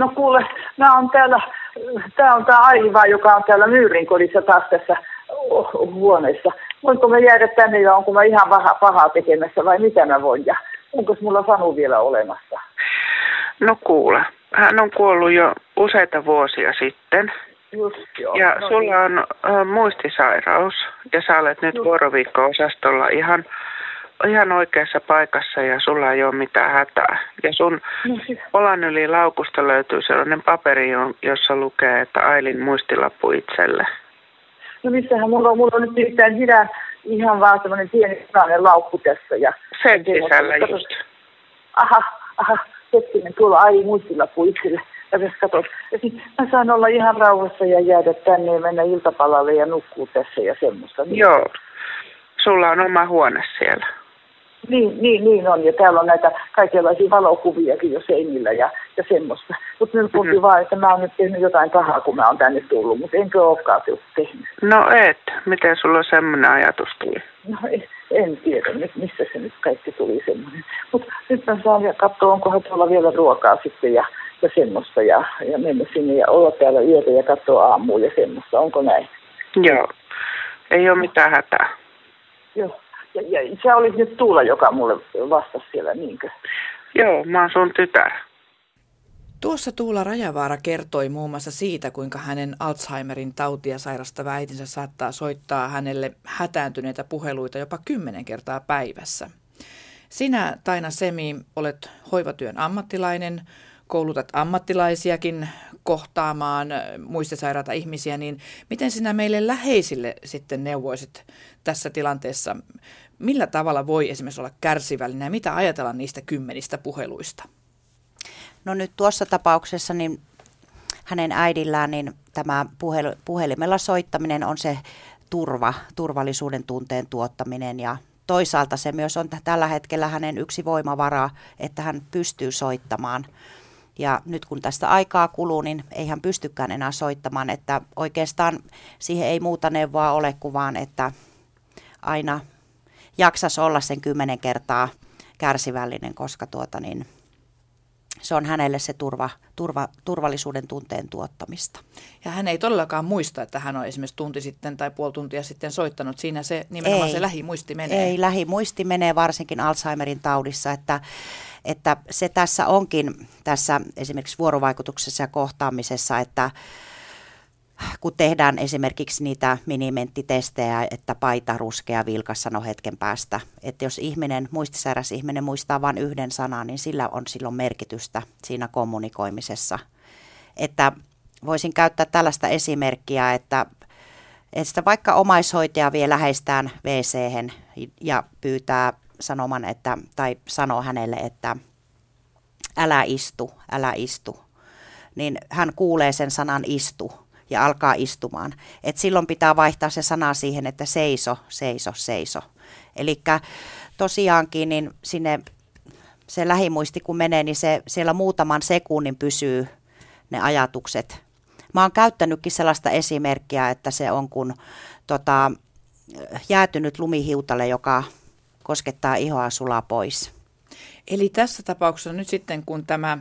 No kuule, mä on täällä, tää on tää Aiva, joka on täällä Myyrin kodissa taas tässä huoneessa. Voinko mä jäädä tänne ja onko mä ihan paha, pahaa tekemässä vai mitä mä voin ja onko mulla Sanu vielä olemassa? No kuule, hän on kuollut jo useita vuosia sitten. Just joo. Ja no sulla niin. on äh, muistisairaus ja sä olet nyt Just. vuoroviikko-osastolla ihan, ihan oikeassa paikassa ja sulla ei ole mitään hätää. Ja sun No, siis, olan yli laukusta löytyy sellainen paperi, jo- jossa lukee, että Ailin muistilappu itselle. no missähän mulla on, mulla on nyt nimittäin ihan, ihan vaan semmoinen pieni punainen laukku tässä ja Sen sisällä mutta- just. aha, aha, hetkinen, tuolla ai muistilappu itselle. Ja tässä katot. Ja sit mä saan olla ihan rauhassa ja jäädä tänne ja mennä iltapalalle ja nukkuu tässä ja semmoista. Niin, Joo. Sulla on oma huone siellä. Niin, niin, niin on. Ja täällä on näitä kaikenlaisia valokuviakin jo seinillä ja, ja semmoista. Mutta nyt tuntuu Mhm. vaan, että mä oon nyt tehnyt jotain pahaa, kun mä oon tänne tullut. Mutta enkö olekaan te- tehnyt. No et. Miten sulla semmoinen ajatus tuli? No en, en tiedä nyt, missä se nyt kaikki tuli semmoinen. Mutta nyt mä saan ja katsoa, onkohan tuolla vielä ruokaa sitten ja, ja semmoista. Ja, ja mennä sinne ja olla täällä yötä ja katsoa aamua ja semmoista. Onko näin? Joo. Ei ole mitään hätää. Joo. Ja, ja sä olit nyt Tuula, joka mulle vastasi siellä, niinkö? Joo, mä oon sun tytär. Tuossa Tuula Rajavaara kertoi muun muassa siitä, kuinka hänen Alzheimerin tautia sairastava äitinsä saattaa soittaa hänelle hätääntyneitä puheluita jopa kymmenen kertaa päivässä. Sinä, Taina Semi, olet hoivatyön ammattilainen, koulutat ammattilaisiakin kohtaamaan muistisairaita ihmisiä, niin miten sinä meille läheisille sitten neuvoisit tässä tilanteessa? Millä tavalla voi esimerkiksi olla kärsivällinen ja mitä ajatella niistä kymmenistä puheluista? No nyt tuossa tapauksessa niin hänen äidillään niin tämä puhel, puhelimella soittaminen on se turva, turvallisuuden tunteen tuottaminen ja toisaalta se myös on tällä hetkellä hänen yksi voimavara, että hän pystyy soittamaan. Ja nyt kun tästä aikaa kuluu, niin ei hän pystykään enää soittamaan, että oikeastaan siihen ei muuta neuvoa ole kuin vaan, että aina jaksas olla sen kymmenen kertaa kärsivällinen, koska tuota niin, se on hänelle se turva, turva, turvallisuuden tunteen tuottamista. Ja hän ei todellakaan muista, että hän on esimerkiksi tunti sitten tai puoli tuntia sitten soittanut. Siinä se nimenomaan Ei. se lähimuisti menee. Ei, lähimuisti menee varsinkin Alzheimerin taudissa, että, että se tässä onkin tässä esimerkiksi vuorovaikutuksessa ja kohtaamisessa, että kun tehdään esimerkiksi niitä minimenttitestejä, että paita, ruskea, vilkas sano hetken päästä, että jos ihminen, muistisairas ihminen muistaa vain yhden sanan, niin sillä on silloin merkitystä siinä kommunikoimisessa. Että voisin käyttää tällaista esimerkkiä, että, että vaikka omaishoitaja vie läheistään wc ja pyytää sanoman, että, tai sanoo hänelle, että älä istu, älä istu, niin hän kuulee sen sanan istu ja alkaa istumaan. Et silloin pitää vaihtaa se sana siihen, että seiso, seiso, seiso. Eli tosiaankin niin sinne se lähimuisti kun menee, niin se siellä muutaman sekunnin pysyy ne ajatukset. Mä oon käyttänytkin sellaista esimerkkiä, että se on kun tota, jäätynyt lumihiutale, joka koskettaa ihoa sulaa pois. Eli tässä tapauksessa nyt sitten, kun tämä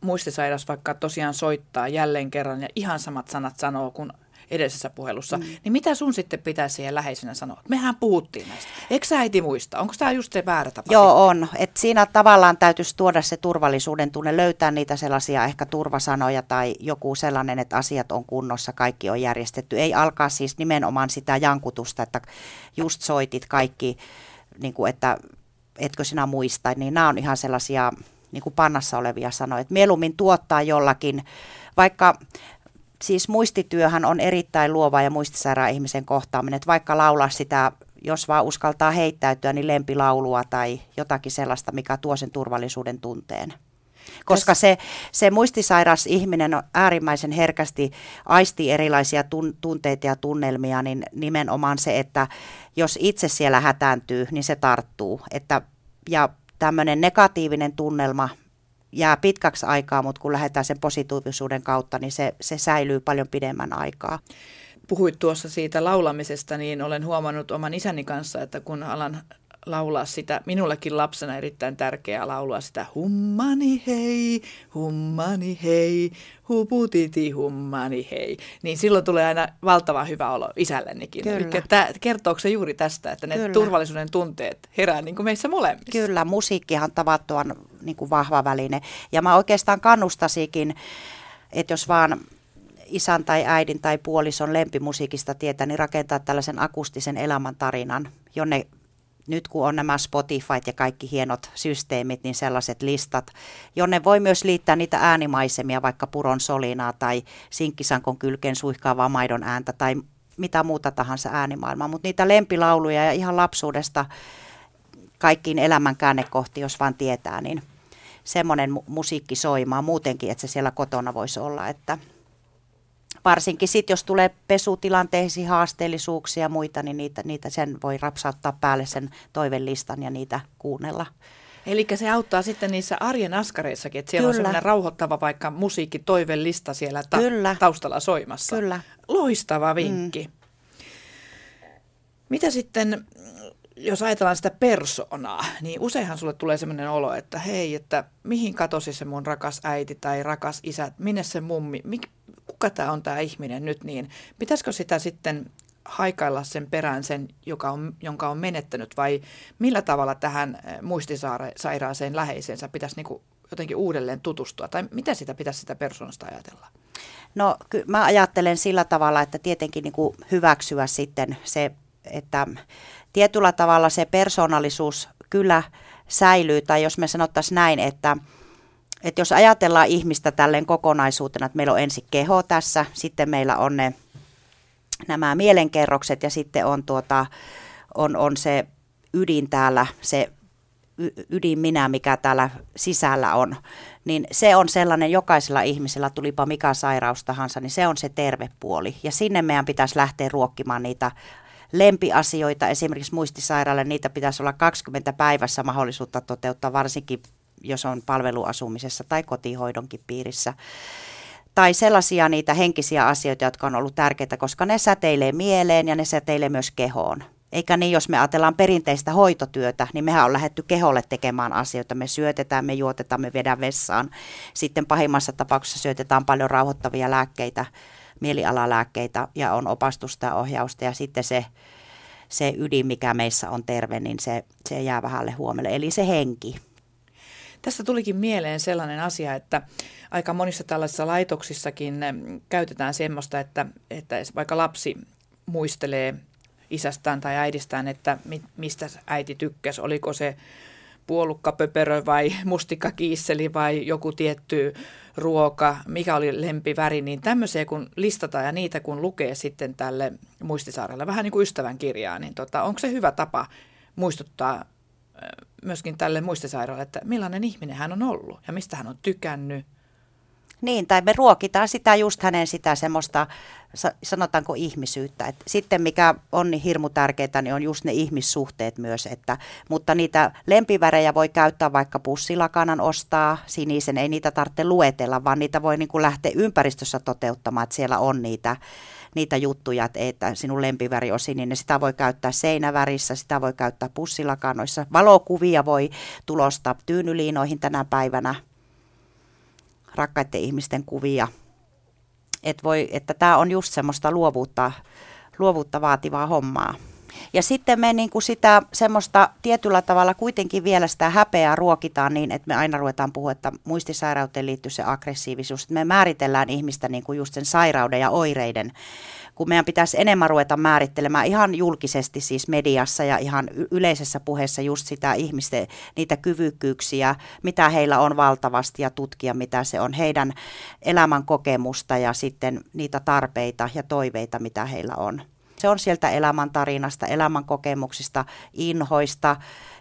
muistisairas vaikka tosiaan soittaa jälleen kerran ja ihan samat sanat sanoo kuin edellisessä puhelussa, mm. niin mitä sun sitten pitäisi siihen läheisenä sanoa? Mehän puhuttiin näistä. Eikö sä äiti muista? Onko tämä just se väärä tapa? Joo, on. Et siinä tavallaan täytyisi tuoda se turvallisuuden tunne, löytää niitä sellaisia ehkä turvasanoja tai joku sellainen, että asiat on kunnossa, kaikki on järjestetty. Ei alkaa siis nimenomaan sitä jankutusta, että just soitit kaikki, niin kuin, että etkö sinä muista, niin nämä on ihan sellaisia niin kuin pannassa olevia sanoja. Et mieluummin tuottaa jollakin, vaikka siis muistityöhän on erittäin luova ja muistisairaan ihmisen kohtaaminen, että vaikka laulaa sitä, jos vaan uskaltaa heittäytyä, niin lempilaulua tai jotakin sellaista, mikä tuo sen turvallisuuden tunteen. Koska se, se muistisairas ihminen on äärimmäisen herkästi aistii erilaisia tun, tunteita ja tunnelmia, niin nimenomaan se, että jos itse siellä hätääntyy, niin se tarttuu. Että, ja tämmöinen negatiivinen tunnelma jää pitkäksi aikaa, mutta kun lähdetään sen positiivisuuden kautta, niin se, se säilyy paljon pidemmän aikaa. Puhuit tuossa siitä laulamisesta, niin olen huomannut oman isäni kanssa, että kun alan laulaa sitä, minullekin lapsena erittäin tärkeää laulua sitä hummani hei, hummani hei, huputiti hummani hei. Niin silloin tulee aina valtavan hyvä olo isällenikin. Kyllä. Eli tämä, kertooko se juuri tästä, että ne Kyllä. turvallisuuden tunteet herää niin kuin meissä molemmissa? Kyllä, musiikkihan on tavattoman niin kuin vahva väline. Ja mä oikeastaan kannustasikin, että jos vaan isän tai äidin tai puolison lempimusiikista tietää, niin rakentaa tällaisen akustisen elämäntarinan, jonne nyt kun on nämä Spotify ja kaikki hienot systeemit, niin sellaiset listat, jonne voi myös liittää niitä äänimaisemia, vaikka puron solinaa tai sinkkisankon kylkeen suihkaavaa maidon ääntä tai mitä muuta tahansa äänimaailmaa. Mutta niitä lempilauluja ja ihan lapsuudesta kaikkiin elämän käännekohti, jos vaan tietää, niin semmoinen musiikki soimaa muutenkin, että se siellä kotona voisi olla, että – varsinkin sitten, jos tulee pesutilanteisiin haasteellisuuksia ja muita, niin niitä, niitä sen voi rapsauttaa päälle sen toivelistan ja niitä kuunnella. Eli se auttaa sitten niissä arjen askareissakin, että siellä Kyllä. on sellainen rauhoittava vaikka musiikki toivelista siellä ta- Kyllä. taustalla soimassa. Kyllä. Loistava vinkki. Mm. Mitä sitten, jos ajatellaan sitä persoonaa, niin useinhan sulle tulee sellainen olo, että hei, että mihin katosi se mun rakas äiti tai rakas isä, minne se mummi, mik, kuka tämä on tämä ihminen nyt, niin pitäisikö sitä sitten haikailla sen perään sen, joka on, jonka on menettänyt, vai millä tavalla tähän eh, muistisairaaseen läheisensä pitäisi niin kuin jotenkin uudelleen tutustua, tai miten sitä pitäisi sitä persoonasta ajatella? No ky- mä ajattelen sillä tavalla, että tietenkin niin kuin hyväksyä sitten se, että tietyllä tavalla se persoonallisuus kyllä säilyy, tai jos me sanottaisiin näin, että – että jos ajatellaan ihmistä tälleen kokonaisuutena, että meillä on ensin keho tässä, sitten meillä on ne, nämä mielenkerrokset ja sitten on, tuota, on, on se ydin täällä, se ydin minä, mikä täällä sisällä on, niin se on sellainen jokaisella ihmisellä, tulipa mikä sairaus tahansa, niin se on se terve puoli. Ja sinne meidän pitäisi lähteä ruokkimaan niitä lempiasioita, esimerkiksi muistisairaalle, niitä pitäisi olla 20 päivässä mahdollisuutta toteuttaa, varsinkin jos on palveluasumisessa tai kotihoidonkin piirissä. Tai sellaisia niitä henkisiä asioita, jotka on ollut tärkeitä, koska ne säteilee mieleen ja ne säteilee myös kehoon. Eikä niin, jos me ajatellaan perinteistä hoitotyötä, niin mehän on lähetty keholle tekemään asioita. Me syötetään, me juotetaan, me vedään vessaan. Sitten pahimmassa tapauksessa syötetään paljon rauhoittavia lääkkeitä, mielialalääkkeitä ja on opastusta ja ohjausta. Ja sitten se, se ydin, mikä meissä on terve, niin se, se jää vähälle huomelle. Eli se henki. Tästä tulikin mieleen sellainen asia, että aika monissa tällaisissa laitoksissakin käytetään semmoista, että, että vaikka lapsi muistelee isästään tai äidistään, että mi, mistä äiti tykkäsi, oliko se puolukkapöperö vai mustikkakiisseli vai joku tietty ruoka, mikä oli lempiväri, niin tämmöisiä kun listataan ja niitä kun lukee sitten tälle muistisaarelle, vähän niin kuin ystävän kirjaa, niin tota, onko se hyvä tapa muistuttaa myöskin tälle muistisairaalle, että millainen ihminen hän on ollut ja mistä hän on tykännyt. Niin, tai me ruokitaan sitä just hänen sitä semmoista, sanotaanko ihmisyyttä. Et sitten mikä on niin hirmu tärkeää, niin on just ne ihmissuhteet myös. Että, mutta niitä lempivärejä voi käyttää vaikka pussilakanan ostaa, sinisen, ei niitä tarvitse luetella, vaan niitä voi niin kuin lähteä ympäristössä toteuttamaan, että siellä on niitä niitä juttuja, että sinun lempiväri on sininen. Sitä voi käyttää seinävärissä, sitä voi käyttää pussilakanoissa. Valokuvia voi tulostaa tyynyliinoihin tänä päivänä. Rakkaiden ihmisten kuvia. Et voi, että tämä on just semmoista luovuutta, luovuutta vaativaa hommaa. Ja sitten me niin kuin sitä semmoista tietyllä tavalla kuitenkin vielä sitä häpeää ruokitaan niin, että me aina ruvetaan puhua, että muistisairauteen liittyy se aggressiivisuus. Me määritellään ihmistä niin kuin just sen sairauden ja oireiden kun meidän pitäisi enemmän ruveta määrittelemään ihan julkisesti siis mediassa ja ihan yleisessä puheessa just sitä ihmisten, niitä kyvykkyyksiä, mitä heillä on valtavasti ja tutkia, mitä se on heidän elämän kokemusta ja sitten niitä tarpeita ja toiveita, mitä heillä on. Se on sieltä elämäntarinasta, elämänkokemuksista, inhoista,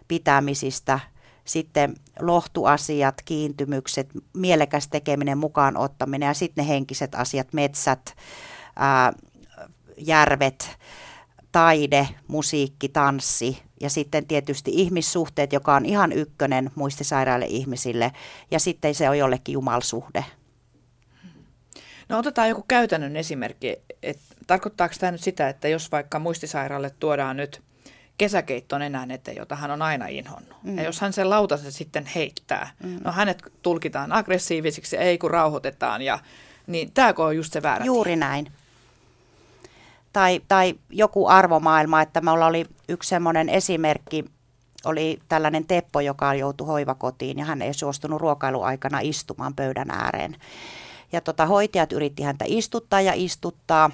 pitämisistä, sitten lohtuasiat, kiintymykset, mielekäs tekeminen, mukaan ottaminen ja sitten ne henkiset asiat, metsät, ää, järvet, taide, musiikki, tanssi ja sitten tietysti ihmissuhteet, joka on ihan ykkönen muistisairaille ihmisille ja sitten se on jollekin jumalsuhde. No otetaan joku käytännön esimerkki. Et, tarkoittaako tämä nyt sitä, että jos vaikka muistisairaalle tuodaan nyt kesäkeitton enää eteen, jota hän on aina inhonnut. Mm. Ja jos hän sen lautasen sitten heittää, mm. no hänet tulkitaan aggressiivisiksi, ei kun rauhoitetaan, ja, niin tämäkö on just se väärä Juuri tie? näin. Tai, tai joku arvomaailma, että me oli yksi semmoinen esimerkki, oli tällainen Teppo, joka joutui hoivakotiin ja hän ei suostunut ruokailuaikana istumaan pöydän ääreen. Ja tota, hoitajat yritti häntä istuttaa ja istuttaa.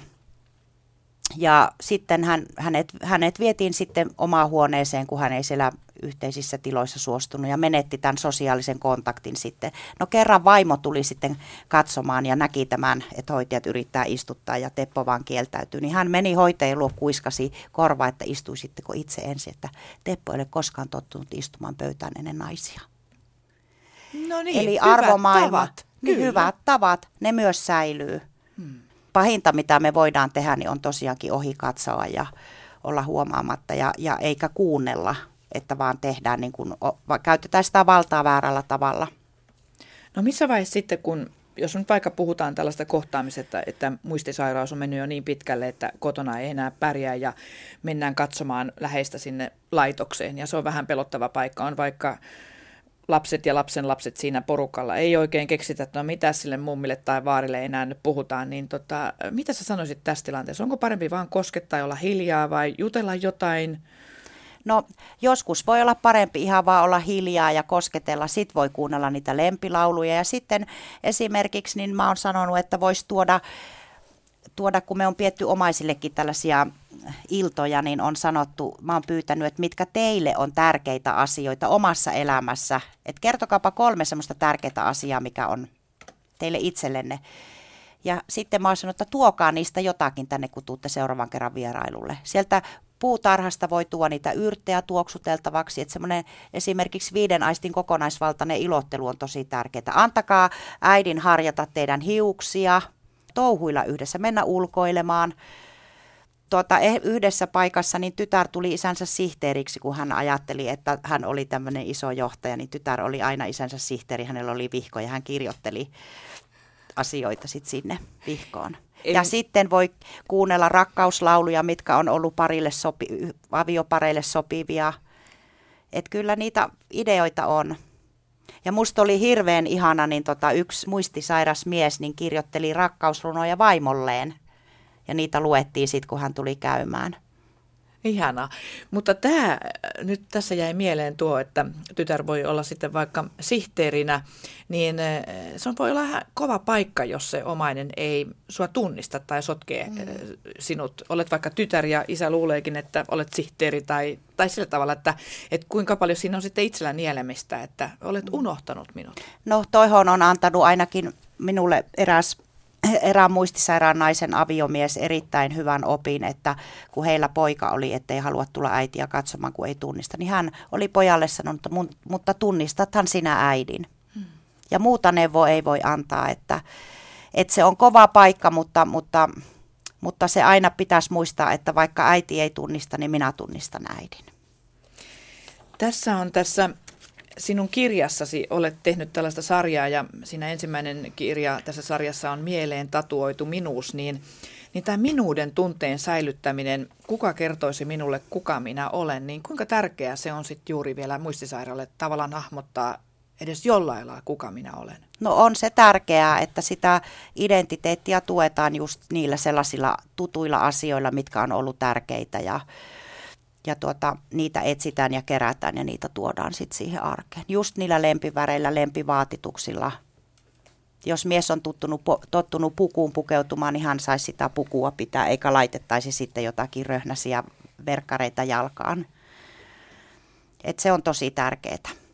Ja sitten hän, hänet, hänet vietiin sitten omaan huoneeseen, kun hän ei siellä yhteisissä tiloissa suostunut ja menetti tämän sosiaalisen kontaktin sitten. No kerran vaimo tuli sitten katsomaan ja näki tämän, että hoitajat yrittää istuttaa ja Teppo vaan kieltäytyy. Niin hän meni hoitajien luo kuiskasi korva, että istuisitteko itse ensin, että Teppo ei ole koskaan tottunut istumaan pöytään ennen naisia. No niin, Eli arvomaailmat, niin hyvät tavat, ne myös säilyy. Hmm. Pahinta, mitä me voidaan tehdä, niin on tosiaankin ohi katsoa ja olla huomaamatta ja, ja eikä kuunnella että vaan tehdään niin kuin, käytetään sitä valtaa väärällä tavalla. No missä vaiheessa sitten, kun jos nyt vaikka puhutaan tällaista kohtaamisesta, että muistisairaus on mennyt jo niin pitkälle, että kotona ei enää pärjää ja mennään katsomaan läheistä sinne laitokseen ja se on vähän pelottava paikka, on vaikka lapset ja lapsen lapset siinä porukalla. Ei oikein keksitä, että no mitä sille mummille tai vaarille enää nyt puhutaan, niin tota, mitä sä sanoisit tässä tilanteessa? Onko parempi vaan koskettaa ja olla hiljaa vai jutella jotain? No joskus voi olla parempi ihan vaan olla hiljaa ja kosketella, sit voi kuunnella niitä lempilauluja ja sitten esimerkiksi niin mä oon sanonut, että voisi tuoda tuoda, kun me on pietty omaisillekin tällaisia iltoja, niin on sanottu, mä oon pyytänyt, että mitkä teille on tärkeitä asioita omassa elämässä. Että kertokaapa kolme semmoista tärkeää asiaa, mikä on teille itsellenne. Ja sitten mä oon sanonut, että tuokaa niistä jotakin tänne, kun tuutte seuraavan kerran vierailulle. Sieltä puutarhasta voi tuoda niitä yrttejä tuoksuteltavaksi, että semmoinen esimerkiksi viiden aistin kokonaisvaltainen ilottelu on tosi tärkeää. Antakaa äidin harjata teidän hiuksia, touhuilla yhdessä, mennä ulkoilemaan. Tuota, eh, yhdessä paikassa niin tytär tuli isänsä sihteeriksi, kun hän ajatteli, että hän oli tämmöinen iso johtaja, niin tytär oli aina isänsä sihteeri, hänellä oli vihko ja hän kirjoitteli asioita sitten sinne vihkoon. En... Ja sitten voi kuunnella rakkauslauluja, mitkä on ollut parille sopi, aviopareille sopivia. Että kyllä niitä ideoita on. Ja musta oli hirveän ihana, niin tota, yksi muistisairas mies niin kirjoitteli rakkausrunoja vaimolleen. Ja niitä luettiin sitten, kun hän tuli käymään. Ihanaa. Mutta tämä, nyt tässä jäi mieleen tuo, että tytär voi olla sitten vaikka sihteerinä, niin eh, se on voi olla ihan kova paikka, jos se omainen ei sua tunnista tai sotkee mm. Eh, sinut. Olet vaikka tytär ja isä luuleekin, että olet sihteeri tai, tai sillä tavalla, että, että kuinka paljon siinä on sitten itsellä nielemistä, että olet mm. unohtanut minut. No toihon on antanut ainakin minulle eräs erään muistisairaan naisen aviomies erittäin hyvän opin, että kun heillä poika oli, ettei halua tulla äitiä katsomaan, kun ei tunnista, niin hän oli pojalle sanonut, mutta tunnistathan sinä äidin. Hmm. Ja muuta neuvo ei voi antaa, että, että se on kova paikka, mutta, mutta, mutta se aina pitäisi muistaa, että vaikka äiti ei tunnista, niin minä tunnistan äidin. Tässä on tässä sinun kirjassasi olet tehnyt tällaista sarjaa ja siinä ensimmäinen kirja tässä sarjassa on Mieleen tatuoitu minuus, niin, niin tämä minuuden tunteen säilyttäminen, kuka kertoisi minulle, kuka minä olen, niin kuinka tärkeää se on sitten juuri vielä muistisairaalle tavallaan hahmottaa edes jollain lailla, kuka minä olen? No on se tärkeää, että sitä identiteettiä tuetaan just niillä sellaisilla tutuilla asioilla, mitkä on ollut tärkeitä ja ja tuota, niitä etsitään ja kerätään ja niitä tuodaan sitten siihen arkeen. Just niillä lempiväreillä, lempivaatituksilla. Jos mies on tuttunut, tottunut pukuun pukeutumaan, niin hän saisi sitä pukua pitää, eikä laitettaisi sitten jotakin röhnäsiä verkkareita jalkaan. Et se on tosi tärkeää.